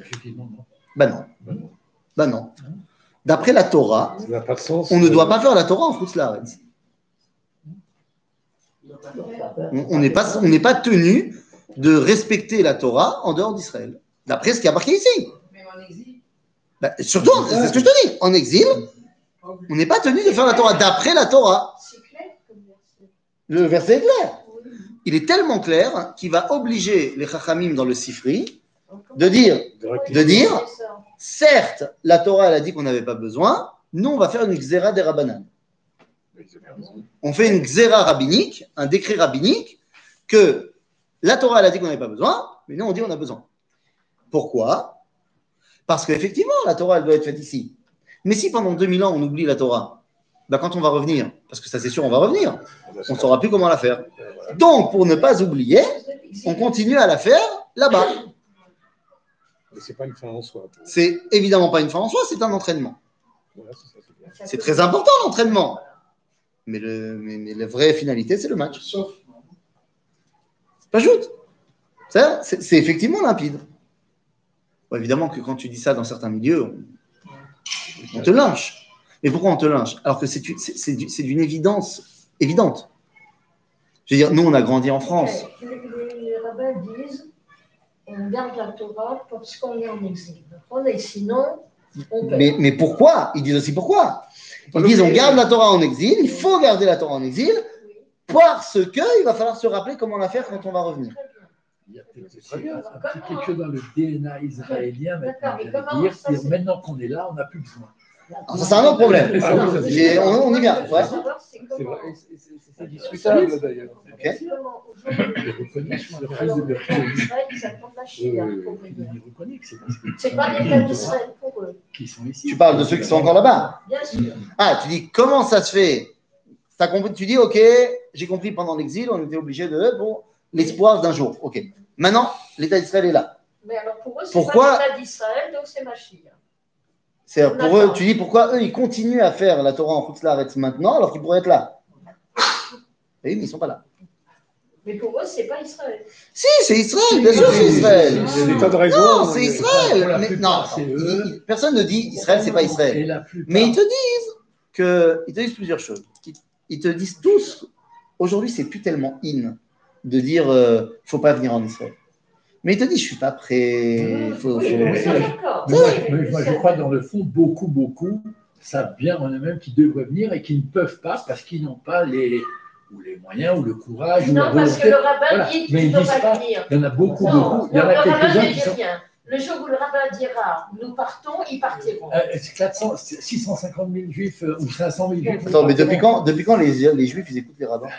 Effectivement, non.
Ben non.
Ben non.
Ben non. D'après la Torah,
Ça n'a pas de sens.
on ne doit pas faire la Torah en Foutzlaretz. On on n'est pas, on n'est pas tenu de respecter la Torah en dehors d'Israël. D'après ce qui a marqué ici.
Même en exil.
Ben, surtout, c'est ce que je te dis. En exil, on n'est pas tenu de faire la Torah d'après la Torah.
Clair.
Le verset est clair. Il est tellement clair qu'il va obliger les Chachamim dans le Sifri de dire,
Direct.
de dire, certes, la Torah elle a dit qu'on n'avait pas besoin, nous on va faire une xéra des Rabbanan. On fait une xéra rabbinique, un décret rabbinique, que la Torah elle a dit qu'on n'avait pas besoin, mais nous on dit qu'on a besoin. Pourquoi? Parce qu'effectivement, la Torah elle doit être faite ici. Mais si pendant 2000 ans on oublie la Torah, ben quand on va revenir, parce que ça c'est sûr on va revenir, on ne saura plus comment la faire. Donc pour ne pas oublier, on continue à la faire là-bas.
Mais c'est pas une fin en soi.
C'est évidemment pas une fin en soi, c'est un entraînement.
C'est
très important l'entraînement. Mais, le, mais, mais la vraie finalité, c'est le match.
Sauf,
Pas joute. C'est effectivement limpide. Bon, évidemment que quand tu dis ça dans certains milieux, on, on te lynche. Mais pourquoi on te lynche? Alors que c'est c'est- c'est du- c'est d'une évidence évidente. Je veux dire, nous, on a grandi en France.
Les, les rabbins disent on garde la Torah parce qu'on est en exil. On est, sinon, on perd.
Mais, mais pourquoi? Ils disent aussi pourquoi? Ils disent on garde la Torah en exil, il faut garder la Torah en exil, parce qu'il va falloir se rappeler comment la faire quand on va revenir.
Très bien.
Il y a peut-être quelque chose dans le DNA israélien maintenant, dire, c'est- maintenant qu'on est là, on n'a plus besoin.
Alors, ça, c'est un autre problème.
Ah
on, on y vient. ouais.
C'est
C'est
comment-
vrai, c'est- c'est- c'est discutable d'ailleurs.
Ok.
c'est parce que
C'est pas l'État d'Israël pour eux,
qui sont ici.
Tu parles de ceux qui sont encore là-bas.
bien sûr.
Ah, tu dis comment ça se fait? Compris Tu dis ok, j'ai compris pendant l'exil, on était obligé de pour l'espoir d'un jour. Ok. Maintenant, l'État d'Israël est là.
Mais alors pour eux, c'est
Pourquoi
pas l'État d'Israël, donc c'est Machia.
C'est pour eux. Tu dis pourquoi eux ils continuent à faire la Torah en Khutzlaretz maintenant alors qu'ils pourraient être là? *laughs* Oui, mais ils sont pas là.
Mais pour eux, c'est pas Israël.
Si, c'est Israël. Bien sûr, c'est Israël.
Tas de raisons.
Non, c'est Israël. Mais non, personne ne dit Israël, c'est pas
Et
Israël. Mais ils te disent que, ils te disent plusieurs choses. Ils, ils te disent tous, aujourd'hui, c'est plus tellement in de dire, euh, faut pas venir en Israël. Mais ils te disent, je suis pas prêt. Faut,
Oui,
faut-
mais
c'est-
ça, d'accord.
Mais moi, je crois dans le fond, beaucoup, beaucoup savent bien en eux-mêmes qu'ils devraient venir et qu'ils ne peuvent pas parce qu'ils n'ont pas les, ou les moyens, ou le courage, ou la
Non, parce que
volonté.
le rabbin
Voilà.
dit
Mais ils disent
pas
pas.
venir.
Il y en a beaucoup,
Non,
beaucoup. Il y en a quelques-uns qui
dit
sont.
rien. Le jour où le rabbin dira nous partons, ils partiront.
Euh, c'est 400, 650 000 juifs euh, ou 500 000 juifs.
Attends, mais depuis quand, depuis quand les, les juifs, ils écoutent les rabbins? *laughs*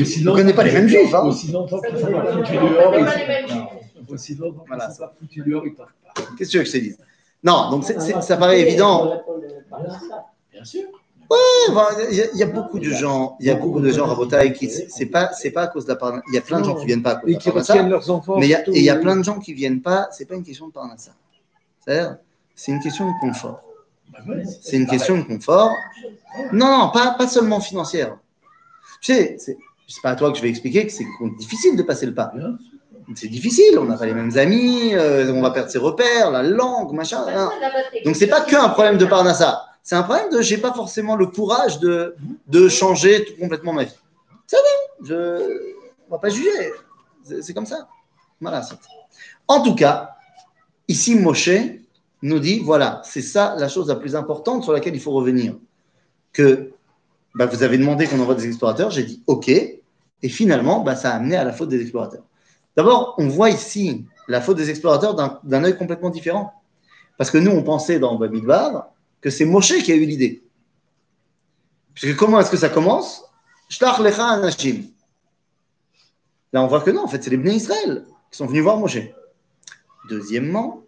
Aussi
Vous connaissez pas les mêmes juifs, hein
Aussi longtemps qu'ils ne sont pas foutus dehors,
pas
ils
les mêmes
sont-
juifs.
Aussi longtemps qu'ils
Voilà.
ne sont pas foutus dehors, ils partent pas.
Qu'est-ce que tu veux que je te dise? Non, donc ça paraît évident.
Bien sûr.
Enfin, Il y, a- il y a beaucoup de gens, il y a beaucoup de gens rabotailles qui, c'est pas, c'est pas à cause de la parnassa. Il y a plein de gens qui viennent pas à cause de
Et qui retiennent leurs enfants.
Mais il y a,
surtout.
et il y a plein de gens qui viennent pas, c'est pas une question de parnassa. C'est-à-dire, c'est une question de confort.
Bah
C'est une question de confort. Non, non, pas, pas seulement financière. Tu sais, c'est c'est pas à toi que je vais expliquer que c'est difficile de passer le pas. C'est difficile, on n'a pas les mêmes amis, euh, on va perdre ses repères, la langue, machin. hein. Donc c'est pas qu'un problème de parnassa. C'est un problème de j'ai pas forcément le courage de, de changer tout complètement ma vie. Ça va, je on va pas juger. C'est comme ça. Voilà. En tout cas, ici Moshe nous dit voilà, c'est ça la chose la plus importante sur laquelle il faut revenir. Que bah, vous avez demandé qu'on envoie des explorateurs, j'ai dit ok, et finalement bah, ça a amené à la faute des explorateurs. D'abord, on voit ici la faute des explorateurs d'un d'un œil complètement différent. Parce que nous, on pensait dans Bamidbar que c'est Moshe qui a eu l'idée. Puisque comment est-ce que ça commence? Là, on voit que non, en fait, c'est les Bnei Israël qui sont venus voir Moshe. Deuxièmement,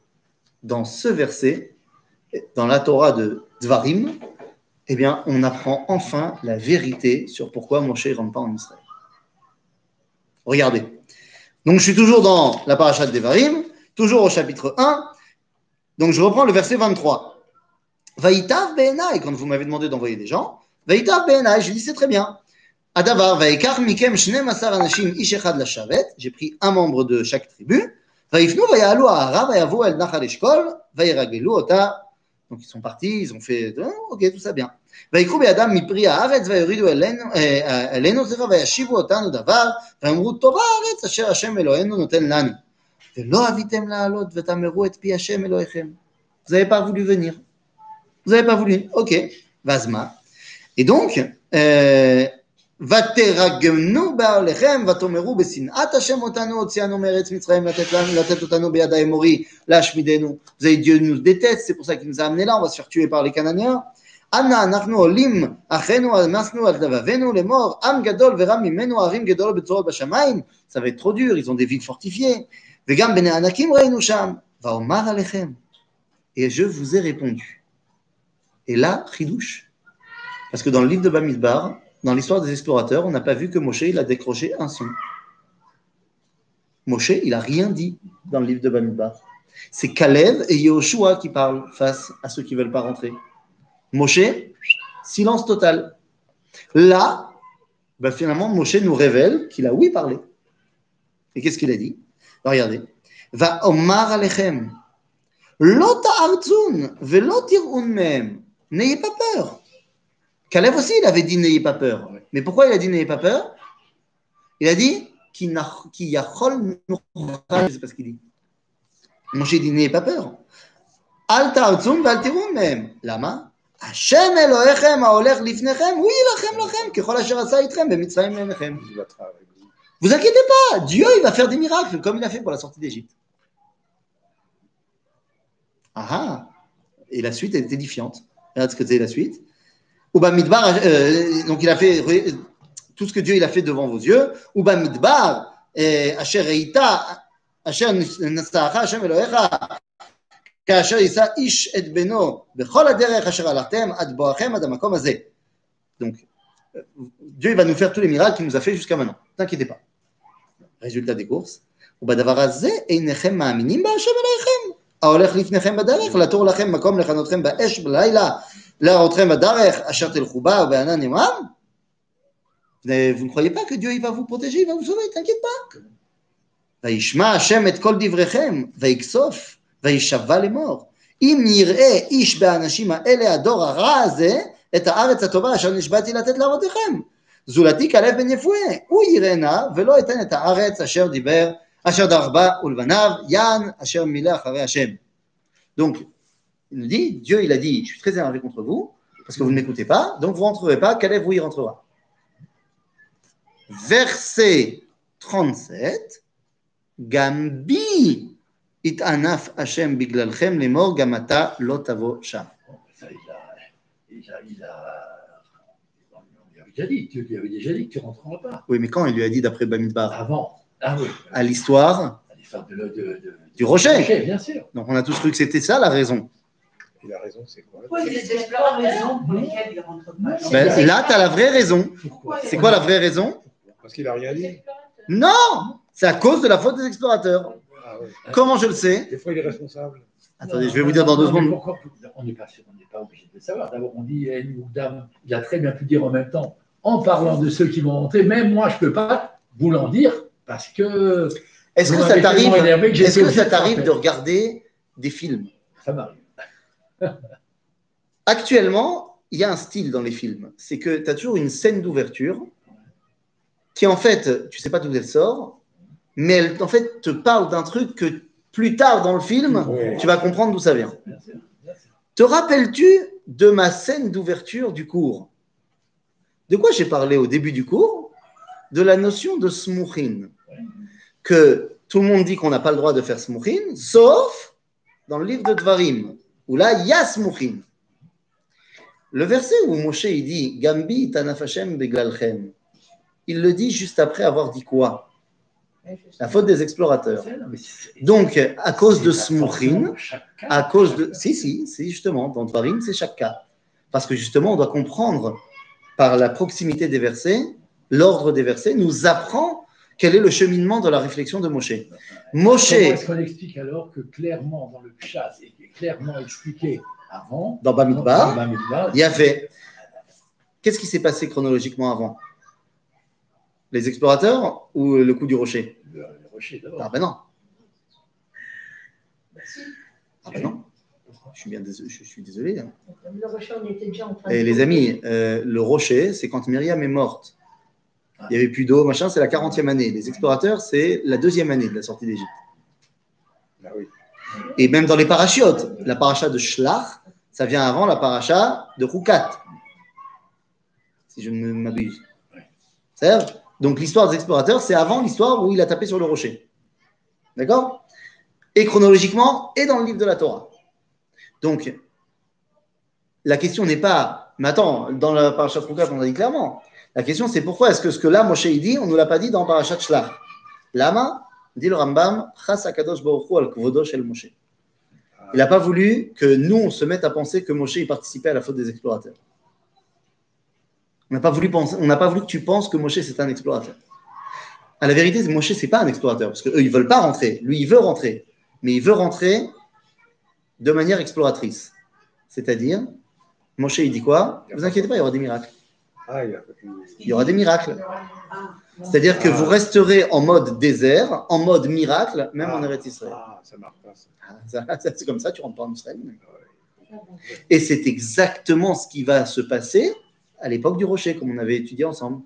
dans ce verset, dans la Torah de Dvarim, eh bien, on apprend enfin la vérité sur pourquoi Moshe ne rentre pas en Israël. Regardez. Donc, je suis toujours dans la paracha de Devarim, toujours au chapitre 1. Donc, je reprends le verset 23. Vaïtav Be'enai, quand vous m'avez demandé d'envoyer des gens, Vaïtav Be'enai, je dis c'est très bien. Adavar, Vaikar Mikem Shnem Asar Anashim Ish Echad Lashavet, j'ai pris un membre de chaque tribu. Vaïfnu Vayalu Ahara Vayavu El Nachal Eshkol, Vairagelu Ota. Donc ils sont partis, ils ont fait, oh, ok, tout ça bien. ויקחו בידם מפרי הארץ ויורידו אלינו, אה, אלינו סליחה, וישיבו אותנו דבר, ואמרו טובה הארץ אשר השם אלוהינו נותן לנו. ולא אביתם לעלות ותמרו את פי השם אלוהיכם. Vous n'avez pas voulu venir. Vous n'avez pas voulu. Ok. Vazma. Et donc, euh, ותרגמנו בעליכם ותאמרו בשנאת השם אותנו הוציאנו מארץ מצרים לתת, לנו, לתת אותנו ביד האמורי להשמידנו. Vous avez Dieu nous déteste, c'est pour ça qu'il nous a amenés là, on va se faire tuer par les Cananéens. אנא אנחנו עולים אחינו אמסנו על לבבינו לאמור עם גדול ורם ממנו ערים גדולות בצורות בשמיים ça va être trop dur, ils ont des villes fortifiées וגם בני ענקים ראינו שם ואומר עליכם et je vous ai répondu et là chidouche parce que dans le livre de Bamidbar dans l'histoire des explorateurs on n'a pas vu que Moshe il a décroché un son Moshe il a rien dit dans le livre de Bamidbar c'est Kalev et Yehoshua qui parlent face à ceux qui veulent pas rentrer Moshe, silence total. Là, ben finalement, Moshe nous révèle qu'il a oui parlé. Et qu'est-ce qu'il a dit? Regardez. Va omar alechem. Lo ta'artzun velo tir'un mehem n'ayez pas peur. Caleb aussi, il avait dit n'ayez pas peur. Mais pourquoi il a dit n'ayez pas peur? Il a dit qui yachol c'est parce qu'il dit. Mon dit n'ayez pas peur. Al ta'otzum val même. Lama Hashem Elohechem haolech lifnechem, oui lachem lachem, kechol asher asa
itrem bemitzvahim lenechem.
Vous inquiétez pas, Dieu il va faire des miracles comme il a fait pour la sortie d'Égypte. Ah ah, et la suite est édifiante. Regarde ce que c'est la suite. Uba Midbar, euh, donc il a fait re- tout ce que Dieu il a fait devant vos yeux. Uba Midbar, euh, Asher Reita, Asher Nastacha, Hashem Elohecha, כאשר יישא איש את בנו בכל הדרך אשר הלכתם עד בואכם עד המקום הזה. Donc, euh, Dieu il va nous faire tous les miracles qu'il nous a fait jusqu'à maintenant. Ne t'inquiétez pas. résultat des courses. ובדבר הזה אינכם מאמינים בהשם אלוהיכם, ההולך לפניכם בדרך, לתור לכם מקום לחנותכם באש בלילה, להראותכם בדרך, אשר תלכו בה ובענן? Mais Vous ne croyez pas que Dieu il va vous protéger. וישמע השם את כל דבריכם, ויקסוף, וישבע לאמור. אם יראה איש באנשים האלה, הדור הרע הזה, את הארץ הטובה אשר נשבעתי לתת לאבותיכם. זולתי כלב בן יפואה, הוא יראה נא, ולא אתן את הארץ אשר דיבר, Asher Darba Ulvanav, Yan, Asher Mila Hashem. Donc, il nous dit, Dieu, il a dit, je suis très énervé contre vous, parce que vous ne m'écoutez pas, donc vous ne rentrerez pas, Caleb vous y rentrera. Verset 37, Gambi itanaf Hashem biglalchem lemor gamata lotavo sham.
Ça, il a, lui avait déjà dit que tu rentreras pas.
Oui, mais quand il lui a dit d'après Bamidbar?
Avant. Ah oui.
À l'histoire du rocher.
bien sûr.
Donc on a tous cru que c'était ça la raison.
Il a raison, c'est quoi?
Pourquoi il n'y a pas raison pour lesquelles il ne rentre pas?
Ben, là, tu as la vraie raison. C'est quoi la vraie raison?
Parce qu'il a rien dit.
Non C'est à cause de la faute des explorateurs.
Ah ouais.
Comment je le sais?
Des fois, il est responsable.
Attendez, je vais vous dire dans deux
Non,
secondes.
pourquoi- on n'est pas, sûr, on n'est pas obligé de le savoir. D'abord, on dit eh, il a très bien pu dire en même temps, en parlant de ceux qui vont rentrer, même moi, je ne peux pas vous l'en dire parce que
Est-ce que ça t'arrive Est-ce que ça
de
t'arrive
frapper.
de regarder des films
ça m'arrive. *laughs*
Actuellement, il y a un style dans les films. C'est que tu as toujours une scène d'ouverture qui, en fait, tu sais pas d'où elle sort, mais elle, en fait, te parle d'un truc que plus tard dans le film,
Oui.
tu vas comprendre d'où ça vient.
Bien sûr, bien sûr.
Te rappelles-tu de ma scène d'ouverture du cours? De quoi j'ai parlé au début du cours? De la notion de smouchin. Que tout le monde dit qu'on n'a pas le droit de faire smouchin, sauf dans le livre de Dvarim, où là, il y a smouchin. Le verset où Moshe il dit Gambi tanaf Hashem beglalchem, il le dit juste après avoir dit quoi? La faute des explorateurs. Donc, à cause de smouchin, à cause de. Si, si, si, justement, dans Dvarim, c'est chaque cas. Parce que justement, on doit comprendre par la proximité des versets, l'ordre des versets nous apprend quel est le cheminement de la réflexion de Moshe. Moshe,
Comment est-ce qu'on explique alors que clairement dans le Pshat, et clairement expliqué avant,
dans Bamidbar, il y avait. Qu'est-ce qui s'est passé chronologiquement avant? Les explorateurs ou le coup du rocher?
Le, le rocher d'abord.
Ah ben non. Ah ben non. Je suis bien désolé. Je suis désolé. hein.
Le rocher, on était déjà en train
Et
de
les amis, euh, le rocher, c'est quand Myriam est morte. Il n'y avait plus d'eau, machin, c'est la 40e année. Les explorateurs, c'est la deuxième année de la sortie d'Égypte.
Ah oui.
Et même dans les parachutes, la paracha de Shlach, ça vient avant la paracha de Roukat, si je ne m'abuse. C'est-à-dire, Donc l'histoire des explorateurs, c'est avant l'histoire où il a tapé sur le rocher. D'accord? Et chronologiquement, et dans le livre de la Torah. Donc, la question n'est pas, mais attends, dans la paracha de Roukat, on a dit clairement. La question, c'est pourquoi est-ce que ce que là, Moshe, dit, on ne l'a pas dit dans Parashat Shlach Lama, dit le Rambam. Il n'a pas voulu que nous, on se mette à penser que Moshe y participait à la faute des explorateurs. On n'a pas voulu pas voulu que tu penses que Moshe c'est un explorateur. À la vérité, Moshe c'est pas un explorateur parce qu'eux ils veulent pas rentrer. Lui il veut rentrer, mais il veut rentrer de manière exploratrice. C'est-à-dire, Moshe il dit quoi? Vous inquiétez pas, il y aura des miracles.
Ah, il y
aura des miracles.
Ah,
C'est-à-dire que vous resterez en mode désert, en mode miracle, même en Eretz Israël.
Ah, ça marche pas. ça.
Ah, *laughs* ça- C'est comme ça, tu rentres pas en Israël. Et c'est exactement ce qui va se passer à l'époque du rocher, comme on avait étudié ensemble.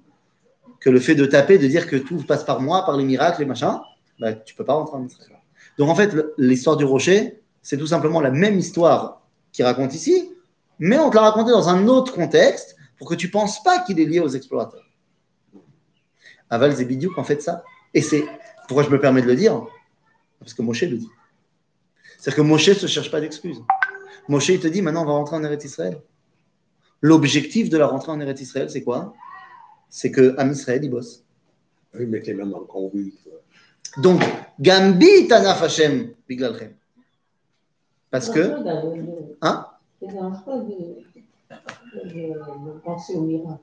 Que le fait de taper, de dire que tout passe par moi, par les miracles, les machins, bah, tu peux pas rentrer en Israël. Donc en fait, l'histoire du rocher, c'est tout simplement la même histoire qu'il raconte ici, mais on te l'a raconté dans un autre contexte pour que tu penses pas qu'il est lié aux explorateurs. Aval Zebidiouk en fait ça. Et c'est pourquoi je me permets de le dire? Parce que Moshe le dit. C'est-à-dire que Moshe ne se cherche pas d'excuses. Moshe, il te dit maintenant, on va rentrer en Eretz Israël. L'objectif de la rentrée en Eretz Israël, c'est quoi? C'est que Am Israël, il bosse.
Oui, mettre les mains dans le cambouis.
Donc, Gambi Tanaf Hashem Biglalchem. Parce que, Hein?
Penser au miracle.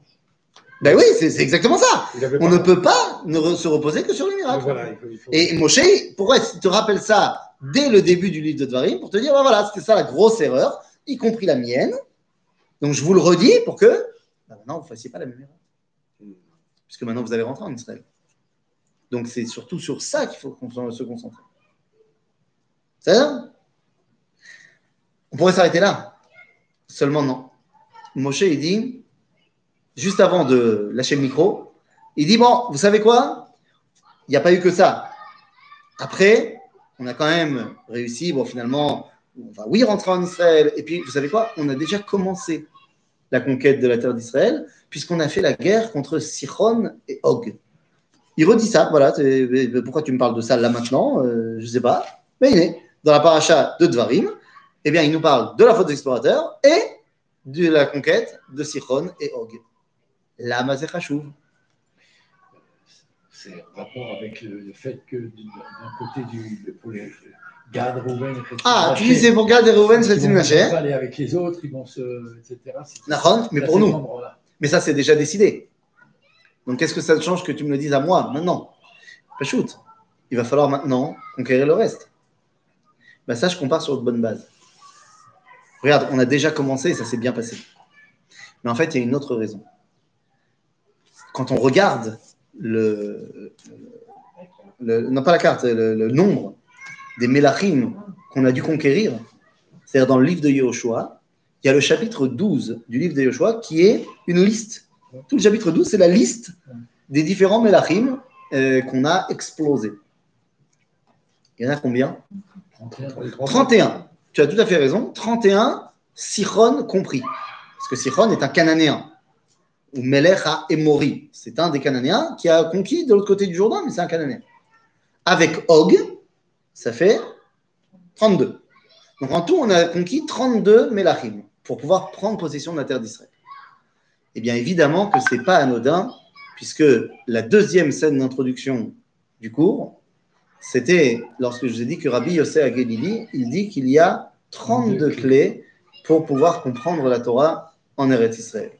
ben oui, c'est exactement ça. On ne peut pas ne re- se reposer que sur le miracle.
Voilà, il faut- il faut-
Et Moshe, pourquoi il te rappelle ça dès le début du livre de Dvarim Pour te dire, ben voilà, c'était ça la grosse erreur, y compris la mienne. Donc je vous le redis pour que ben maintenant vous ne fassiez pas la même erreur. Puisque maintenant vous allez rentrer en Israël. Donc c'est surtout sur ça qu'il faut se concentrer. C'est ça On pourrait s'arrêter là. Seulement non. Moshe, il dit, juste avant de lâcher le micro, il dit, bon, vous savez quoi? Il n'y a pas eu que ça. Après, on a quand même réussi, bon, finalement, on va, oui, rentrer en Israël. Et puis, vous savez quoi? On a déjà commencé la conquête de la terre d'Israël, puisqu'on a fait la guerre contre Sichon et Og. Il redit ça, voilà. Pourquoi tu me parles de ça là maintenant? Euh, Je ne sais pas. Mais il est dans la paracha de Dvarim. Eh bien, il nous parle de la faute des explorateurs et de la conquête de Sichon et Og. La Mazechachouv.
C'est en rapport avec le, fait que d'un côté du pour les Gad, Rouven, etc.
Ah, tu dis c'est pour Gad et Reuven, c'est
Ils vont
une
pas
machine.
aller avec les autres, ils vont se, etc.
Nahon, mais pour nous. Mais ça, c'est déjà décidé. Donc, qu'est-ce que ça change que tu me le dises à moi maintenant? Pas shoot. Il va falloir maintenant conquérir le reste. Ben, ça, je compare sur de bonnes bases. Regarde, on a déjà commencé et ça s'est bien passé. Mais en fait, il y a une autre raison. Quand on regarde le, le- non pas la carte, le, le nombre des Mélachim qu'on a dû conquérir, c'est-à-dire dans le livre de Yehoshua, il y a le chapitre 12 du livre de Yehoshua qui est une liste. Tout le chapitre 12, c'est la liste des différents Mélachim euh, qu'on a explosés. Il y en a combien?
31.
31. Tu as tout à fait raison. 31, Sichon compris. Parce que Sichon est un Cananéen. Ou Melech Emori. C'est un des Cananéens qui a conquis de l'autre côté du Jourdain, mais c'est un Cananéen. Avec Og, ça fait 32. Donc en tout, on a conquis 32 Melachim pour pouvoir prendre possession de la terre d'Israël. Eh bien, évidemment que ce n'est pas anodin, puisque la deuxième scène d'introduction du cours, c'était lorsque je vous ai dit que Rabbi Yossé Agelili, il dit qu'il y a 32 clés pour pouvoir comprendre la Torah en Eretz Israël.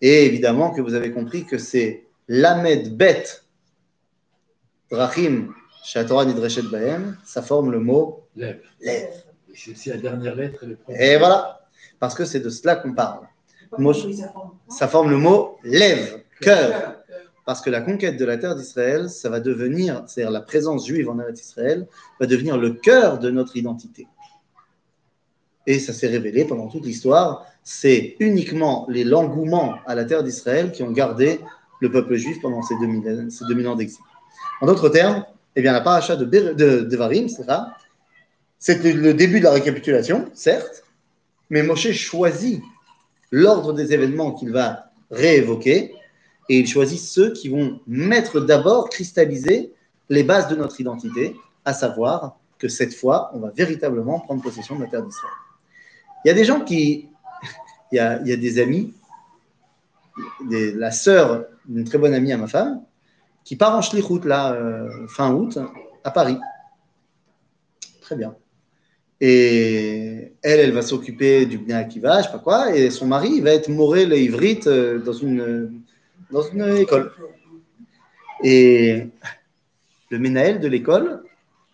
Et évidemment que vous avez compris que c'est Lamed Bet Drachim Torah Nidreshet Bahem, ça forme le mot
Lève.
lève.
Et C'est c'est la dernière lettre. et le premier.
Et voilà, parce que c'est de cela qu'on parle. Ça? forme le mot lève, cœur. Parce que la conquête de la terre d'Israël, ça va devenir, c'est-à-dire la présence juive en Eretz Israël, va devenir le cœur de notre identité. Et ça s'est révélé pendant toute l'histoire. C'est uniquement les l'engouement à la terre d'Israël qui ont gardé le peuple juif pendant ces 2000, ces 2000 ans d'exil. En d'autres termes, eh bien, la paracha de, de, Varim, c'est ça. C'était le début de la récapitulation, certes, mais Moshe choisit l'ordre des événements qu'il va réévoquer et il choisit ceux qui vont mettre d'abord, cristalliser les bases de notre identité, à savoir que cette fois, on va véritablement prendre possession de la terre d'Israël. Il y a des gens qui. *laughs* Il y a, des amis, la sœur d'une très bonne amie à ma femme, qui part en Schlichut, là, euh, fin août, à Paris. Très bien. Et elle, elle va s'occuper du Bnei Akiva, je sais pas quoi, et son mari, va être moré le Ivrit euh, dans une, dans une école. Et le Ménaël de l'école,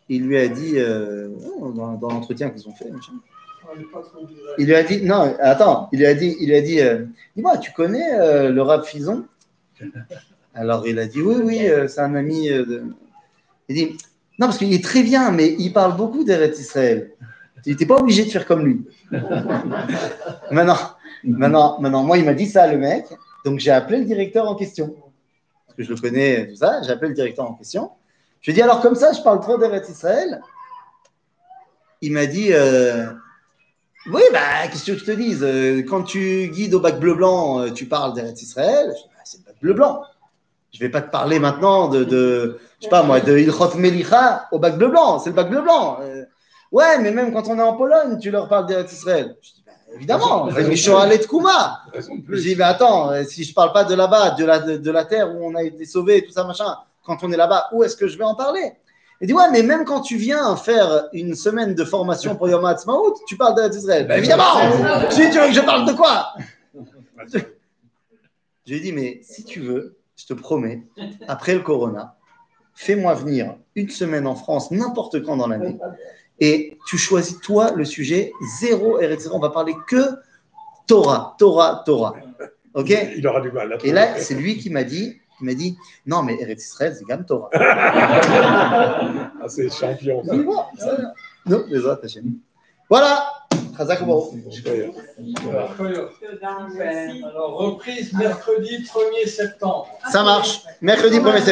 il lui a dit, euh, dans, dans l'entretien qu'ils ont fait. Il lui a dit, non, attends, il lui a dit, il lui a dit, euh, dis-moi, tu connais euh, le rab Fison? Alors il a dit, oui, oui, c'est un ami. de... Il dit, non, parce qu'il est très bien, mais il parle beaucoup d'Eretz Israël. Tu n'étais pas obligé de faire comme lui. *laughs* maintenant, maintenant, maintenant, moi, il m'a dit ça, le mec. Donc j'ai appelé le directeur en question. Parce que je le connais, tout ça. J'ai appelé le directeur en question. Je lui ai dit, alors comme ça, je parle trop d'Eretz Israël. Il m'a dit, euh, oui, bah, qu'est-ce que je te dise Euh, Quand tu guides au bac bleu-blanc, euh, tu parles d'Eretz Israël. Bah, c'est le bac bleu-blanc. Je vais pas te parler maintenant de, de je sais pas moi, de Ilchot Melicha au bac bleu-blanc. C'est le bac bleu-blanc. Ouais, mais même quand on est en Pologne, tu leur parles d'Eretz Israël. Je dis, évidemment, Kouma.
Raison de
Je
plus.
dis, mais attends, euh, si je parle pas de là-bas, de la, de, de la terre où on a été sauvé, tout ça, machin, quand on est là-bas, où est-ce que je vais en parler? Il dit, ouais, mais même quand tu viens faire une semaine de formation pour Yom Ha'atzmaut, tu parles d'Eretz Israël.
Ben,
évidemment Je dis, tu veux que je parle de quoi? *laughs* Je lui ai dit, mais si tu veux, je te promets, après le Corona, fais-moi venir une semaine en France, n'importe quand dans l'année, et tu choisis toi le sujet, zéro Israël, on va parler que Torah, Torah, Torah. Ok?
Il aura du mal.
Et là, c'est lui qui m'a dit, il m'a dit, non mais Eretz Israël, c'est quand même Torah. *laughs*
Ah, c'est champion.
Dis, bon, ça va. Non, les autres. Voilà.
Super.
Alors, reprise mercredi 1er septembre.
ça marche. Mercredi 1er septembre.